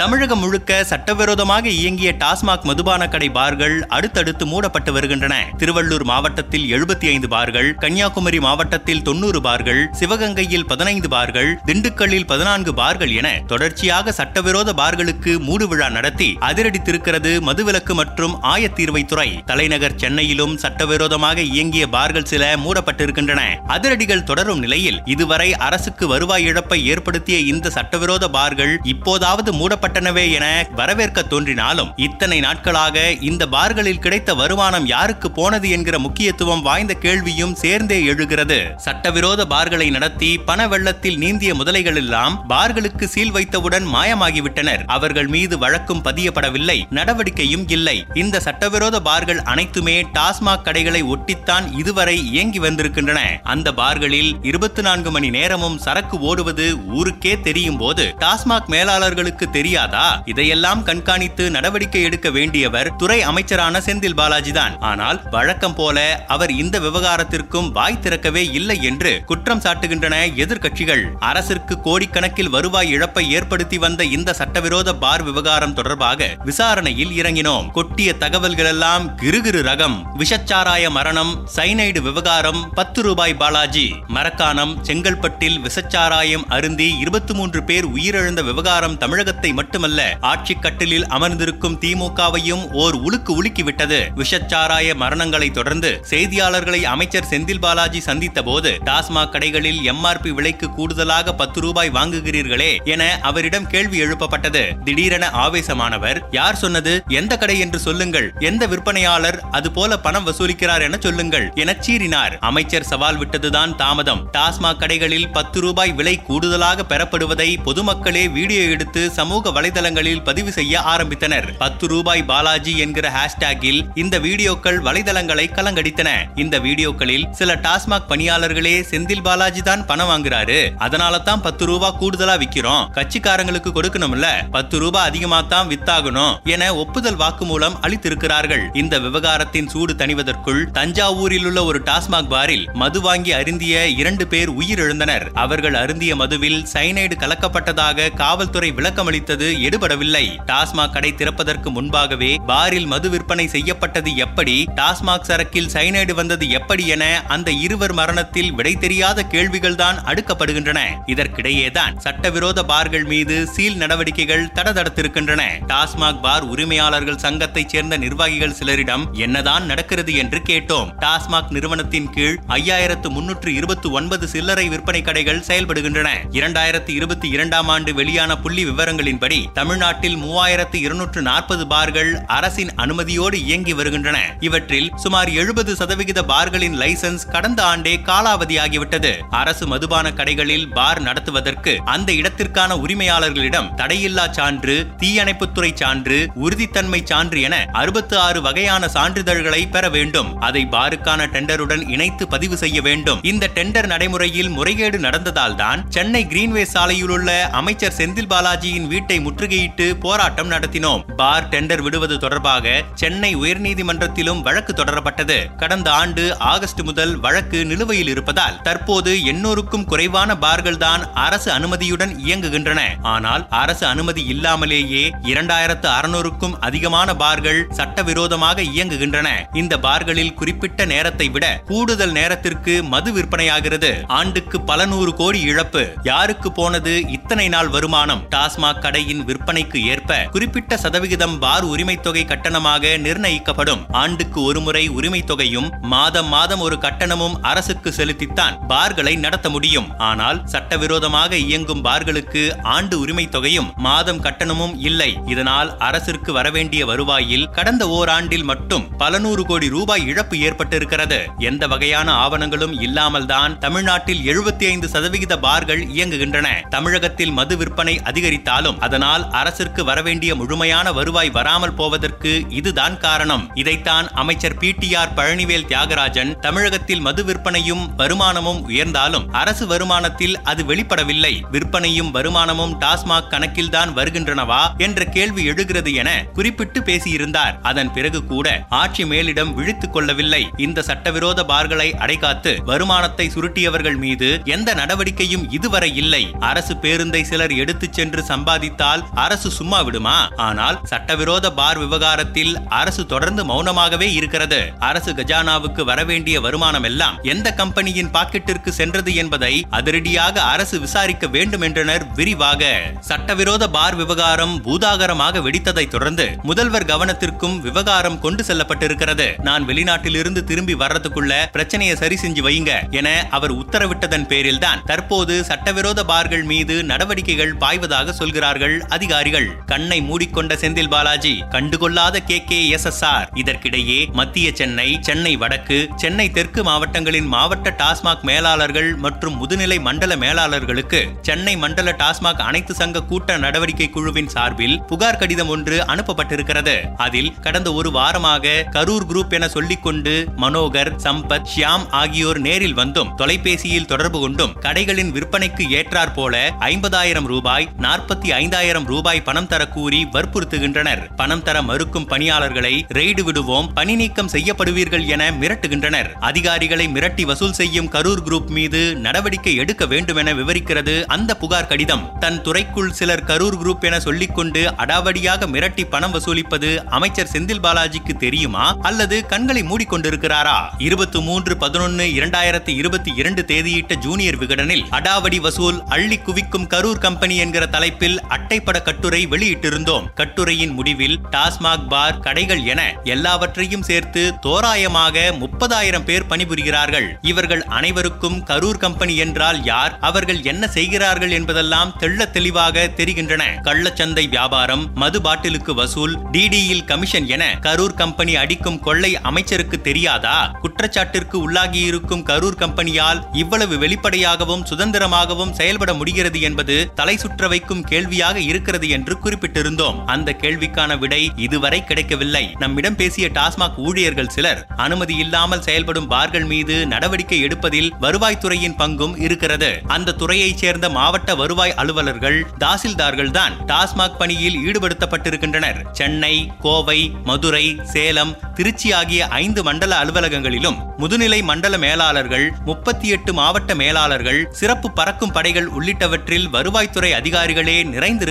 தமிழகம் முழுக்க சட்டவிரோதமாக இயங்கிய டாஸ்மாக் மதுபான கடை பார்கள் அடுத்தடுத்து மூடப்பட்டு வருகின்றன. திருவள்ளூர் மாவட்டத்தில் எழுபத்தி ஐந்து பார்கள் கன்னியாகுமரி மாவட்டத்தில் தொன்னூறு பார்கள் சிவகங்கையில் பதினைந்து பார்கள் திண்டுக்கல்லில் பதினான்கு பார்கள் என தொடர்ச்சியாக சட்டவிரோத பார்களுக்கு மூடு விழா நடத்தி அதிரடித்திருக்கிறது மதுவிலக்கு மற்றும் ஆயத்தீர்வைத்துறை தலைநகர் சென்னையிலும் சட்டவிரோதமாக இயங்கிய பார்கள் சில மூடப்பட்டிருக்கின்றன. அதிரடிகள் தொடரும் நிலையில் இதுவரை அரசுக்கு வருவாய் இழப்பை ஏற்படுத்திய இந்த சட்டவிரோத பார்கள் இப்போதாவது மூடப்பட்ட மூடப்பட்டனவே என வரவேற்க தோன்றினாலும் இத்தனை நாட்களாக இந்த பார்களில் கிடைத்த வருமானம் யாருக்கு போனது என்கிற முக்கியத்துவம் வாய்ந்த கேள்வியும் சேர்ந்தே எழுகிறது. சட்டவிரோத பார்களை நடத்தி பண வெள்ளத்தில் நீந்திய முதலைகள் எல்லாம் பார்களுக்கு சீல் வைத்தவுடன் மாயமாகிவிட்டனர். அவர்கள் மீது வழக்கும் பதியப்படவில்லை நடவடிக்கையும் இல்லை. இந்த சட்டவிரோத பார்கள் அனைத்துமே டாஸ்மாக் கடைகளை ஒட்டித்தான் இதுவரை இயங்கி வந்திருக்கின்றன. அந்த பார்களில் இருபத்தி நான்கு மணி நேரமும் சரக்கு ஓடுவது ஊருக்கே தெரியும் போது டாஸ்மாக் மேலாளர்களுக்கு தெரியாது. இதையெல்லாம் கண்காணித்து நடவடிக்கை எடுக்க வேண்டியவர் துறை அமைச்சரான செந்தில் பாலாஜி தான் ஆனால் வழக்கம் போல அவர் இந்த விவகாரத்திற்கும் வாய் திறக்கவே இல்லை என்று குற்றம் சாட்டுகின்றன எதிர்கட்சிகள் அரசிற்கு கோடிக்கணக்கில் வருவாய் இழப்பை ஏற்படுத்தி வந்த இந்த சட்டவிரோத பார் விவகாரம் தொடர்பாக விசாரணையில் இறங்கினோம். கொட்டிய தகவல்களெல்லாம் கிருகிரு ரகம். விஷச்சாராய மரணம் சைனைடு விவகாரம் பத்து ரூபாய் பாலாஜி. மரக்காணம் செங்கல்பட்டில் விஷச்சாராயம் அருந்தி இருபத்தி மூன்று பேர் உயிரிழந்த விவகாரம் தமிழகத்தை மட்டும் மட்டுமல்ல ஆட்சி கட்டிலில் அமர்ந்திருக்கும் திமுகவையும் ஓர் உலுக்கு உலுக்கிவிட்டது விஷச்சாராய மரணங்களை தொடர்ந்து செய்தியாளர்களை அமைச்சர் செந்தில் பாலாஜி சந்தித்த போது டாஸ்மாக் கடைகளில் எம்ஆர்பி விலைக்கு கூடுதலாக பத்து ரூபாய் வாங்குகிறீர்களே என அவரிடம் கேள்வி எழுப்பப்பட்டது. திடீரென ஆவேசமானவர் யார் சொன்னது? எந்த கடை என்று சொல்லுங்கள். எந்த விற்பனையாளர் அது போல பணம் வசூலிக்கிறார் என சொல்லுங்கள் என சீறினார். அமைச்சர் சவால் விட்டதுதான் தாமதம். டாஸ்மாக் கடைகளில் பத்து ரூபாய் விலை கூடுதலாக பெறப்படுவதை பொதுமக்களே வீடியோ எடுத்து சமூக வலைதளங்களில் பதிவு செய்ய ஆரம்பித்தனர். பத்து ரூபாய் பாலாஜி என்கிற ஹேஷ்டேக்கில் இந்த வீடியோக்கள் வலைதளங்களை கலங்கடித்தன. இந்த வீடியோக்களில் சில டாஸ்மாக் பணியாளர்களே செந்தில் பாலாஜி தான் பணம் வாங்குறாரு. அதனால தான் பத்து ரூபாய் கூடுதலா விக்கிறோம். கட்சிக்காரங்களுக்கு கொடுக்கணும்ல. பத்து ரூபாய் அதிகமா தான் வித்தாகணும் என ஒப்புதல் வாக்குமூலம் அளித்திருக்கிறார்கள். இந்த விவகாரத்தின் சூடு தணிவதற்குள் தஞ்சாவூரில் உள்ள ஒரு டாஸ்மாக் பாரில் மது வாங்கி அருந்திய இரண்டு பேர் உயிரிழந்தனர். அவர்கள் அருந்திய மதுவில் சைனைடு கலக்கப்பட்டதாக காவல்துறை விளக்கமளித்தது எடுபடவில்லை. டாஸ்மாக் கடை திறப்பதற்கு முன்பாகவே பாரில் மது விற்பனை செய்யப்பட்டது எப்படி டாஸ்மாக் சரக்கில் சைனைடு வந்தது எப்படி என அந்த இருவர் மரணத்தில் விடை தெரியாத கேள்விகள் தான் அடுக்கப்படுகின்றன. இதற்கிடையேதான் சட்டவிரோத பார்கள் மீது சீல் நடவடிக்கைகள் தடதடத்திருக்கின்றன. டாஸ்மாக் பார் உரிமையாளர்கள் சங்கத்தைச் சேர்ந்த நிர்வாகிகள் சிலரிடம் என்னதான் நடக்கிறது என்று கேட்டோம். டாஸ்மாக் நிறுவனத்தின் கீழ் ஐயாயிரத்து முன்னூற்று இருபத்தி ஒன்பது சில்லறை விற்பனை கடைகள் செயல்படுகின்றன. இரண்டாயிரத்தி இருபத்தி இரண்டாம் ஆண்டு வெளியான புள்ளி விவரங்களின்படி தமிழ்நாட்டில் மூவாயிரத்து இருநூற்று நாற்பது பார்கள் அரசின் அனுமதியோடு இயங்கி வருகின்றன. இவற்றில் சுமார் எழுபது சதவிகித பார்களின் லைசன்ஸ் கடந்த ஆண்டே காலாவதியாகிவிட்டது. அரசு மதுபான கடைகளில் பார் நடத்துவதற்கு அந்த இடத்திற்கான உரிமையாளர்களிடம் தடையில்லா சான்று தீயணைப்புத்துறை சான்று உறுதித்தன்மை சான்று என அறுபத்து ஆறு வகையான சான்றிதழ்களை பெற வேண்டும். அதை பாருக்கான டெண்டருடன் இணைத்து பதிவு செய்ய வேண்டும். இந்த டெண்டர் நடைமுறையில் முறைகேடு நடந்ததால் தான் சென்னை கிரீன்வே சாலையில் உள்ள அமைச்சர் செந்தில் பாலாஜியின் வீட்டை முற்றுகையிட்டு போராட்டம் நடத்தினோம். பார் டெண்டர் விடுவது தொடர்பாக சென்னை உயர்நீதிமன்றத்திலும் வழக்கு தொடரப்பட்டது. கடந்த ஆண்டு ஆகஸ்ட் முதல் வழக்கு நிலுவையில் இருப்பதால் தற்போது எண்ணூறுக்கும் குறைவான பார்கள் தான் அரசு அனுமதியுடன் இயங்குகின்றன. ஆனால் அரசு அனுமதி இல்லாமலேயே இரண்டாயிரத்து அறுநூறுக்கும் அதிகமான பார்கள் சட்டவிரோதமாக இயங்குகின்றன. இந்த பார்களில் குறிப்பிட்ட நேரத்தை விட கூடுதல் நேரத்திற்கு மது விற்பனையாகிறது. ஆண்டுக்கு பல நூறு கோடி இழப்பு. யாருக்கு போனது இத்தனை நாள் வருமானம்? டாஸ்மாக் கடையின் விற்பனைக்கு ஏற்ப குறிப்பிட்ட சதவிகிதம் பார் உரிமை தொகை கட்டணமாக நிர்ணயிக்கப்படும். ஆண்டுக்கு ஒருமுறை உரிமை தொகையும் மாதம் மாதம் ஒரு கட்டணமும் அரசுக்கு செலுத்தித்தான் பார்களை நடத்த முடியும். ஆனால் சட்டவிரோதமாக இயங்கும் பார்களுக்கு ஆண்டு உரிமை தொகையும் மாதம் கட்டணமும் இல்லை. இதனால் அரசிற்கு வரவேண்டிய வருவாயில் கடந்த ஓராண்டில் மட்டும் பல நூறு கோடி ரூபாய் இழப்பு ஏற்பட்டிருக்கிறது. எந்த வகையான ஆவணங்களும் இல்லாமல் தான் தமிழ்நாட்டில் எழுபத்தி ஐந்து சதவிகித பார்கள் இயங்குகின்றன. தமிழகத்தில் மது விற்பனை அதிகரித்தாலும் அதன் அதனால் அரசிற்கு வரவேண்டிய முழுமையான வருவாய் வராமல் போவதற்கு இதுதான் காரணம். இதைத்தான் அமைச்சர் P T R Palanivel Thiagarajan தமிழகத்தில் மது விற்பனையும் வருமானமும் உயர்ந்தாலும் அரசு வருமானத்தில் அது வெளிப்படவில்லை. விற்பனையும் வருமானமும் டாஸ்மாக் கணக்கில்தான் வருகின்றனவா என்ற கேள்வி எழுகிறது என குறிப்பிட்டு பேசியிருந்தார். அதன் பிறகு கூட ஆட்சி மேலிடம் விழித்துக் கொள்ளவில்லை. இந்த சட்டவிரோத பார்களை அடைகாத்து வருமானத்தை சுருட்டியவர்கள் மீது எந்த நடவடிக்கையும் இதுவரை இல்லை. அரசு பேருந்தை சிலர் எடுத்துச் சென்று சம்பாதித்தார் சம்பாதித்தால் அரசு சும்மா விடுமா? ஆனால் சட்டவிரோத பார் விவகாரத்தில் அரசு தொடர்ந்து மௌனமாகவே இருக்கிறது. அரசு கஜானாவுக்கு வரவேண்டிய வருமானம் எல்லாம் எந்த கம்பெனியின் பாக்கெட்டிற்கு சென்றது என்பதை அதிரடியாக அரசு விசாரிக்க வேண்டும் என்றனர் விரிவாக. சட்டவிரோத பார் விவகாரம் பூதாகரமாக வெடித்ததை தொடர்ந்து முதல்வர் கவனத்திற்கும் விவகாரம் கொண்டு செல்லப்பட்டிருக்கிறது. நான் வெளிநாட்டிலிருந்து திரும்பி வர்றதுக்குள்ள பிரச்சனையை சரி செஞ்சு வைங்க என அவர் உத்தரவிட்டதன் பேரில்தான் தற்போது சட்டவிரோத பார்கள் மீது நடவடிக்கைகள் பாய்வதாக சொல்கிறார்கள் அதிகாரிகள் கண்ணை மூடிக்கொண்ட Senthil Balaji கண்டுகொள்ளாத K. K. S. S. R. இதற்கிடையே மத்திய சென்னை சென்னை வடக்கு சென்னை தெற்கு மாவட்டங்களின் மாவட்ட டாஸ்மாக் மேலாளர்கள் மற்றும் முதுநிலை மண்டல மேலாளர்களுக்கு சென்னை மண்டல டாஸ்மாக் அனைத்து சங்க கூட்ட நடவடிக்கை குழுவின் சார்பில் புகார் கடிதம் ஒன்று அனுப்பப்பட்டிருக்கிறது. அதில் கடந்த ஒரு வாரமாக கரூர் குரூப் என சொல்லிக்கொண்டு மனோகர் சம்பத் ஷியாம் ஆகியோர் நேரில் வந்தும் தொலைபேசியில் தொடர்பு கொண்டும் கடைகளின் விற்பனைக்கு ஏற்றாற்போல ஐம்பதாயிரம் ரூபாய் நாற்பத்தி ஐந்தாயிரம் ரூபாய் பணம் தர கூறி வற்புறுத்துகின்றனர். பணம் தர மறுக்கும் பணியாளர்களை ரெய்டு விடுவோம். பணி நீக்கம் செய்யப்படுவீர்கள் என மிரட்டுகின்றனர். அதிகாரிகளை மிரட்டி வசூல் செய்யும் கரூர் குரூப் மீது நடவடிக்கை எடுக்க வேண்டும் என விவரிக்கிறது அந்த புகார் கடிதம். தன் துறைக்குள் சிலர் கரூர் குரூப் என சொல்லிக்கொண்டு அடாவடியாக மிரட்டி பணம் வசூலிப்பது அமைச்சர் செந்தில் பாலாஜிக்கு தெரியுமா? அல்லது கண்களை மூடிக்கொண்டிருக்கிறாரா? இருபத்தி மூன்று பதினொன்னு இரண்டாயிரத்தி இருபத்தி இரண்டு தேதியிட்ட ஜூனியர் விகடனில் அடாவடி வசூல் அள்ளி குவிக்கும் கரூர் கம்பெனி என்கிற தலைப்பில் அட்டை புகைப்பட கட்டுரை வெளியிட்டிருந்தோம். கட்டுரையின் முடிவில் டாஸ்மாக் பார் கடைகள் என எல்லாவற்றையும் சேர்த்து தோராயமாக முப்பதாயிரம் பேர் பணிபுரிகிறார்கள். இவர்கள் அனைவருக்கும் கரூர் கம்பெனி என்றால் யார் அவர்கள் என்ன செய்கிறார்கள் என்பதெல்லாம் தெள்ள தெளிவாக தெரிகின்றன. கள்ளச்சந்தை வியாபாரம் மது பாட்டிலுக்கு வசூல் டிடியில் கமிஷன் என கரூர் கம்பெனி அடிக்கும் கொள்ளை அமைச்சருக்கு தெரியாதா? குற்றச்சாட்டிற்கு உள்ளாகியிருக்கும் கரூர் கம்பெனியால் இவ்வளவு வெளிப்படையாகவும் சுதந்திரமாகவும் செயல்பட முடிகிறது என்பது தலை சுற்ற வைக்கும் கேள்வியாக இருக்கிறது என்று குறிப்பிட்டிருந்தோம். அந்த கேள்விக்கான விடை இதுவரை கிடைக்கவில்லை. நம்மிடம் பேசிய டாஸ்மாக் ஊழியர்கள் சிலர் அனுமதி இல்லாமல் செயல்படும் பார்கள் மீது நடவடிக்கை எடுப்பதில் வருவாய்த்துறையின் பங்கும் இருக்கிறது. அந்த துறையைச் சேர்ந்த மாவட்ட வருவாய் அலுவலர்கள் தாசில்தார்கள் தான் டாஸ்மாக் பணியில் ஈடுபடுத்தப்பட்டிருக்கின்றனர். சென்னை கோவை மதுரை சேலம் திருச்சி ஆகிய ஐந்து மண்டல அலுவலகங்களிலும் முதுநிலை மண்டல மேலாளர்கள் முப்பத்தி எட்டு மாவட்ட மேலாளர்கள் சிறப்பு பறக்கும் படைகள் உள்ளிட்டவற்றில் வருவாய்த்துறை அதிகாரிகளே நிறைந்திருக்கிறார்கள்.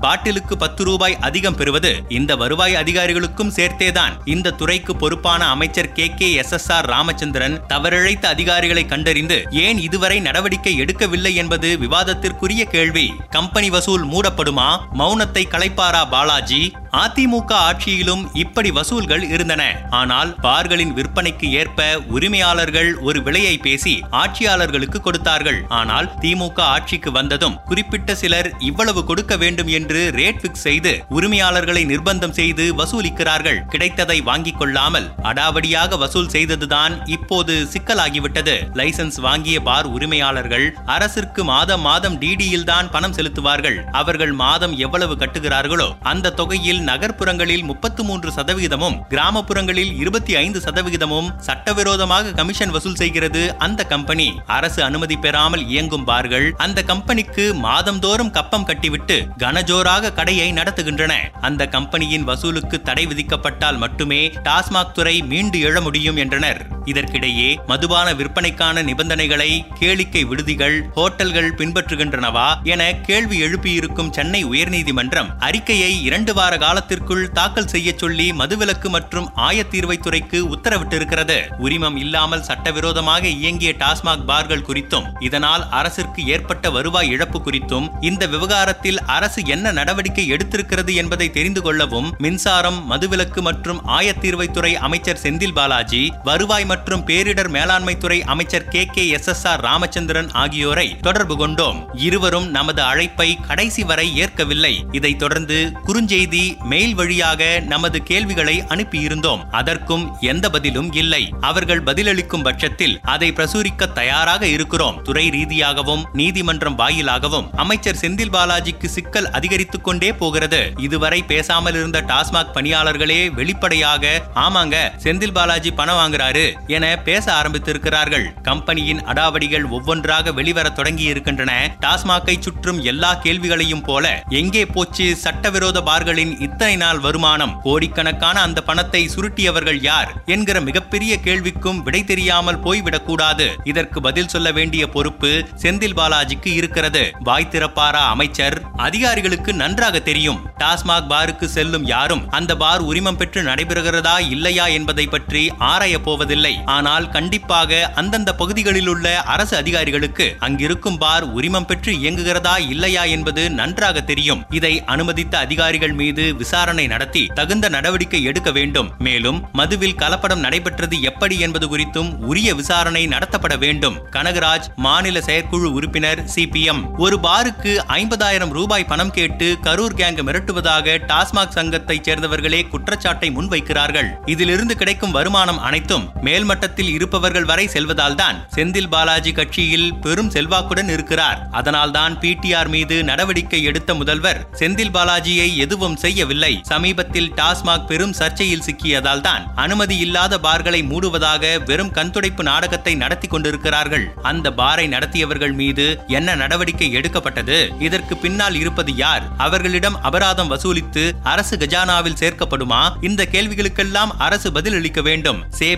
பாட்டிலுக்கு பத்து ரூபாய் அதிகம் பெறுவது இந்த வருவாய் அதிகாரிகளுக்கும் சேர்த்தேதான். இந்த துறைக்கு பொறுப்பான அமைச்சர் K. K. S. S. R. Ramachandran தவறிழைத்த அதிகாரிகளை கண்டறிந்து ஏன் இதுவரை நடவடிக்கை எடுக்கவில்லை என்பது விவாதத்திற்குரிய கேள்வி. கம்பெனி வசூல் மூடப்படுமா? மௌனத்தை கலைப்பாரா பாலாஜி? அதிமுக ஆட்சியிலும் இப்படி வசூல்கள் இருந்தன. ஆனால் பார்களின் விற்பனைக்கு ஏற்ப உரிமையாளர்கள் ஒரு விலையை பேசி ஆட்சியாளர்களுக்கு கொடுத்தார்கள். ஆனால் திமுக ஆட்சிக்கு வந்ததும் குறிப்பிட்ட சிலர் இவ்வளவு கொடுக்க வேண்டும் என்று ரேட் பிக்ஸ் செய்து உரிமையாளர்களை நிர்பந்தம் செய்து வசூலிக்கிறார்கள். கிடைத்ததை வாங்கிக் கொள்ளாமல் அடாவடியாக வசூல் செய்ததுதான் இப்போது சிக்கலாகிவிட்டது. லைசன்ஸ் வாங்கிய பார் உரிமையாளர்கள் அரசிற்கு மாதம் மாதம் டிடியில் தான் பணம் செலுத்துவார்கள். அவர்கள் மாதம் எவ்வளவு கட்டுகிறார்களோ அந்த தொகையில் நகர்ப்புறங்களில் முப்பத்து மூன்று சதவிகிதமும் கிராமப்புறங்களில் இருபத்தி ஐந்து சதவிகிதமும் சட்டவிரோதமாக கமிஷன் வசூல் செய்கிறது அந்த கம்பெனி. அரசு அனுமதி பெறாமல் இயங்கும் பார்கள் அந்த கம்பெனிக்கு மாதந்தோறும் கப்பம் கட்டிவிட்டு கனஜோராக கடையை நடத்துகின்றன. அந்த கம்பெனியின் வசூலுக்கு தடை விதிக்கப்பட்டால் மட்டுமே டாஸ்மாக் துறை மீண்டு எழ முடியும் என்றனர். இதற்கிடையே மதுபான விற்பனைக்கான நிபந்தனைகளை கேளிக்கை விடுதிகள் ஹோட்டல்கள் பின்பற்றுகின்றனவா என கேள்வி எழுப்பியிருக்கும் சென்னை உயர்நீதிமன்றம் அறிக்கையை இரண்டு வார காலத்திற்குள் தாக்கல் செய்ய சொல்லி மதுவிலக்கு மற்றும் ஆயத்தீர்வைத்துறைக்கு உத்தரவிட்டிருக்கிறது. உரிமம் இல்லாமல் சட்டவிரோதமாக இயங்கிய டாஸ்மாக் பார்கள் குறித்தும் இதனால் அரசிற்கு ஏற்பட்ட வருவாய் இழப்பு குறித்தும் இந்த விவகாரத்தில் அரசு என்ன நடவடிக்கை எடுத்திருக்கிறது என்பதை தெரிந்து கொள்ளவும் மின்சாரம் மதுவிலக்கு மற்றும் ஆயத்தீர்வைத்துறை அமைச்சர் செந்தில் பாலாஜி வருவாய் மற்றும் மற்றும் பேரிடர் மேலாண்மை துறை அமைச்சர் K K S S R Ramachandran ஆகியோரை தொடர்பு கொண்டோம். இருவரும் நமது அழைப்பை கடைசி வரை ஏற்கவில்லை. இதைத் தொடர்ந்து குறுஞ்செய்தி மெயில் வழியாக நமது கேள்விகளை அனுப்பியிருந்தோம். அதற்கும் எந்த பதிலும் இல்லை. அவர்கள் பதிலளிக்கும் பட்சத்தில் அதை பிரசுரிக்க தயாராக இருக்கிறோம். துறை ரீதியாகவும் நீதிமன்றம் வாயிலாகவும் அமைச்சர் செந்தில் பாலாஜிக்கு சிக்கல் அதிகரித்துக் கொண்டே போகிறது. இதுவரை பேசாமல் இருந்த டாஸ்மாக் பணியாளர்களே வெளிப்படையாக ஆமாங்க செந்தில் பாலாஜி பணம் வாங்குறாரு. என பேச ஆரம்பித்திருக்கிறார்கள். கம்பெனியின் அடாவடிகள் ஒவ்வொன்றாக வெளிவர தொடங்கி இருக்கின்றன டாஸ்மாக்கை சுற்றும் எல்லா கேள்விகளையும் போல எங்கே போச்சு சட்டவிரோத பார்களின் இத்தனை நாள் வருமானம்? கோடிக்கணக்கான அந்த பணத்தை சுருட்டியவர்கள் யார்? என்கிற மிகப்பெரிய கேள்விக்கும் விடை தெரியாமல் போய்விடக்கூடாது. இதற்கு பதில் சொல்ல வேண்டிய பொறுப்பு செந்தில் பாலாஜிக்கு இருக்கிறது. வாய் திறப்பாரா அமைச்சர்? அதிகாரிகளுக்கு நன்றாக தெரியும். டாஸ்மாக் பாருக்கு செல்லும் யாரும் அந்த பார் உரிமம் பெற்று நடைபெறுகிறதா இல்லையா என்பதை பற்றி ஆராய போவதில்லை. ஆனால் கண்டிப்பாக அந்தந்த பகுதிகளில் உள்ள அரசு அதிகாரிகளுக்கு அங்கிருக்கும் பார் உரிமம் பெற்று இயங்குகிறதா இல்லையா என்பது நன்றாக தெரியும். இதை அனுமதித்த அதிகாரிகள் மீது விசாரணை நடத்தி தகுந்த நடவடிக்கை எடுக்க வேண்டும். மேலும் மதுவில் கலப்படம் நடைபெற்றது எப்படி என்பது குறித்தும் உரிய விசாரணை நடத்தப்பட வேண்டும். கனகராஜ் மாநில செயற்குழு உறுப்பினர் சிபிஎம் ஒரு பாருக்கு ஐம்பதாயிரம் ரூபாய் பணம் கேட்டு கரூர் கேங் மிரட்டுவதாக டாஸ்மாக் சங்கத்தைச் சேர்ந்தவர்களே குற்றச்சாட்டை முன்வைக்கிறார்கள். இதிலிருந்து கிடைக்கும் வருமானம் அனைத்தும் மேல் மேல்மட்டத்தில் இருப்பவர்கள் வரை செல்வதால்தான் செந்தில் பாலாஜி கட்சியில் பெரும் செல்வாக்குடன் இருக்கிறார். அதனால்தான் பிடிஆர் மீது நடவடிக்கை எடுத்த முதல்வர் செந்தில் பாலாஜியை எதுவும் செய்யவில்லை. சமீபத்தில் டாஸ்மாக் பெரும் சர்ச்சையில் சிக்கியதால் தான் அனுமதி இல்லாத பார்களை மூடுவதாக வெறும் கண்துடைப்பு நாடகத்தை நடத்தி கொண்டிருக்கிறார்கள். அந்த பாரை நடத்தியவர்கள் மீது என்ன நடவடிக்கை எடுக்கப்பட்டது? இதற்கு பின்னால் இருப்பது யார்? அவர்களிடம் அபராதம் வசூலித்து அரசு கஜானாவில் சேர்க்கப்படுமா? இந்த கேள்விகளுக்கெல்லாம் அரசு பதிலளிக்க வேண்டும். சே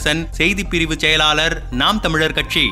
பாக்யரசன் செய்தி பிரிவு செயலாளர் நாம் தமிழர் கட்சி.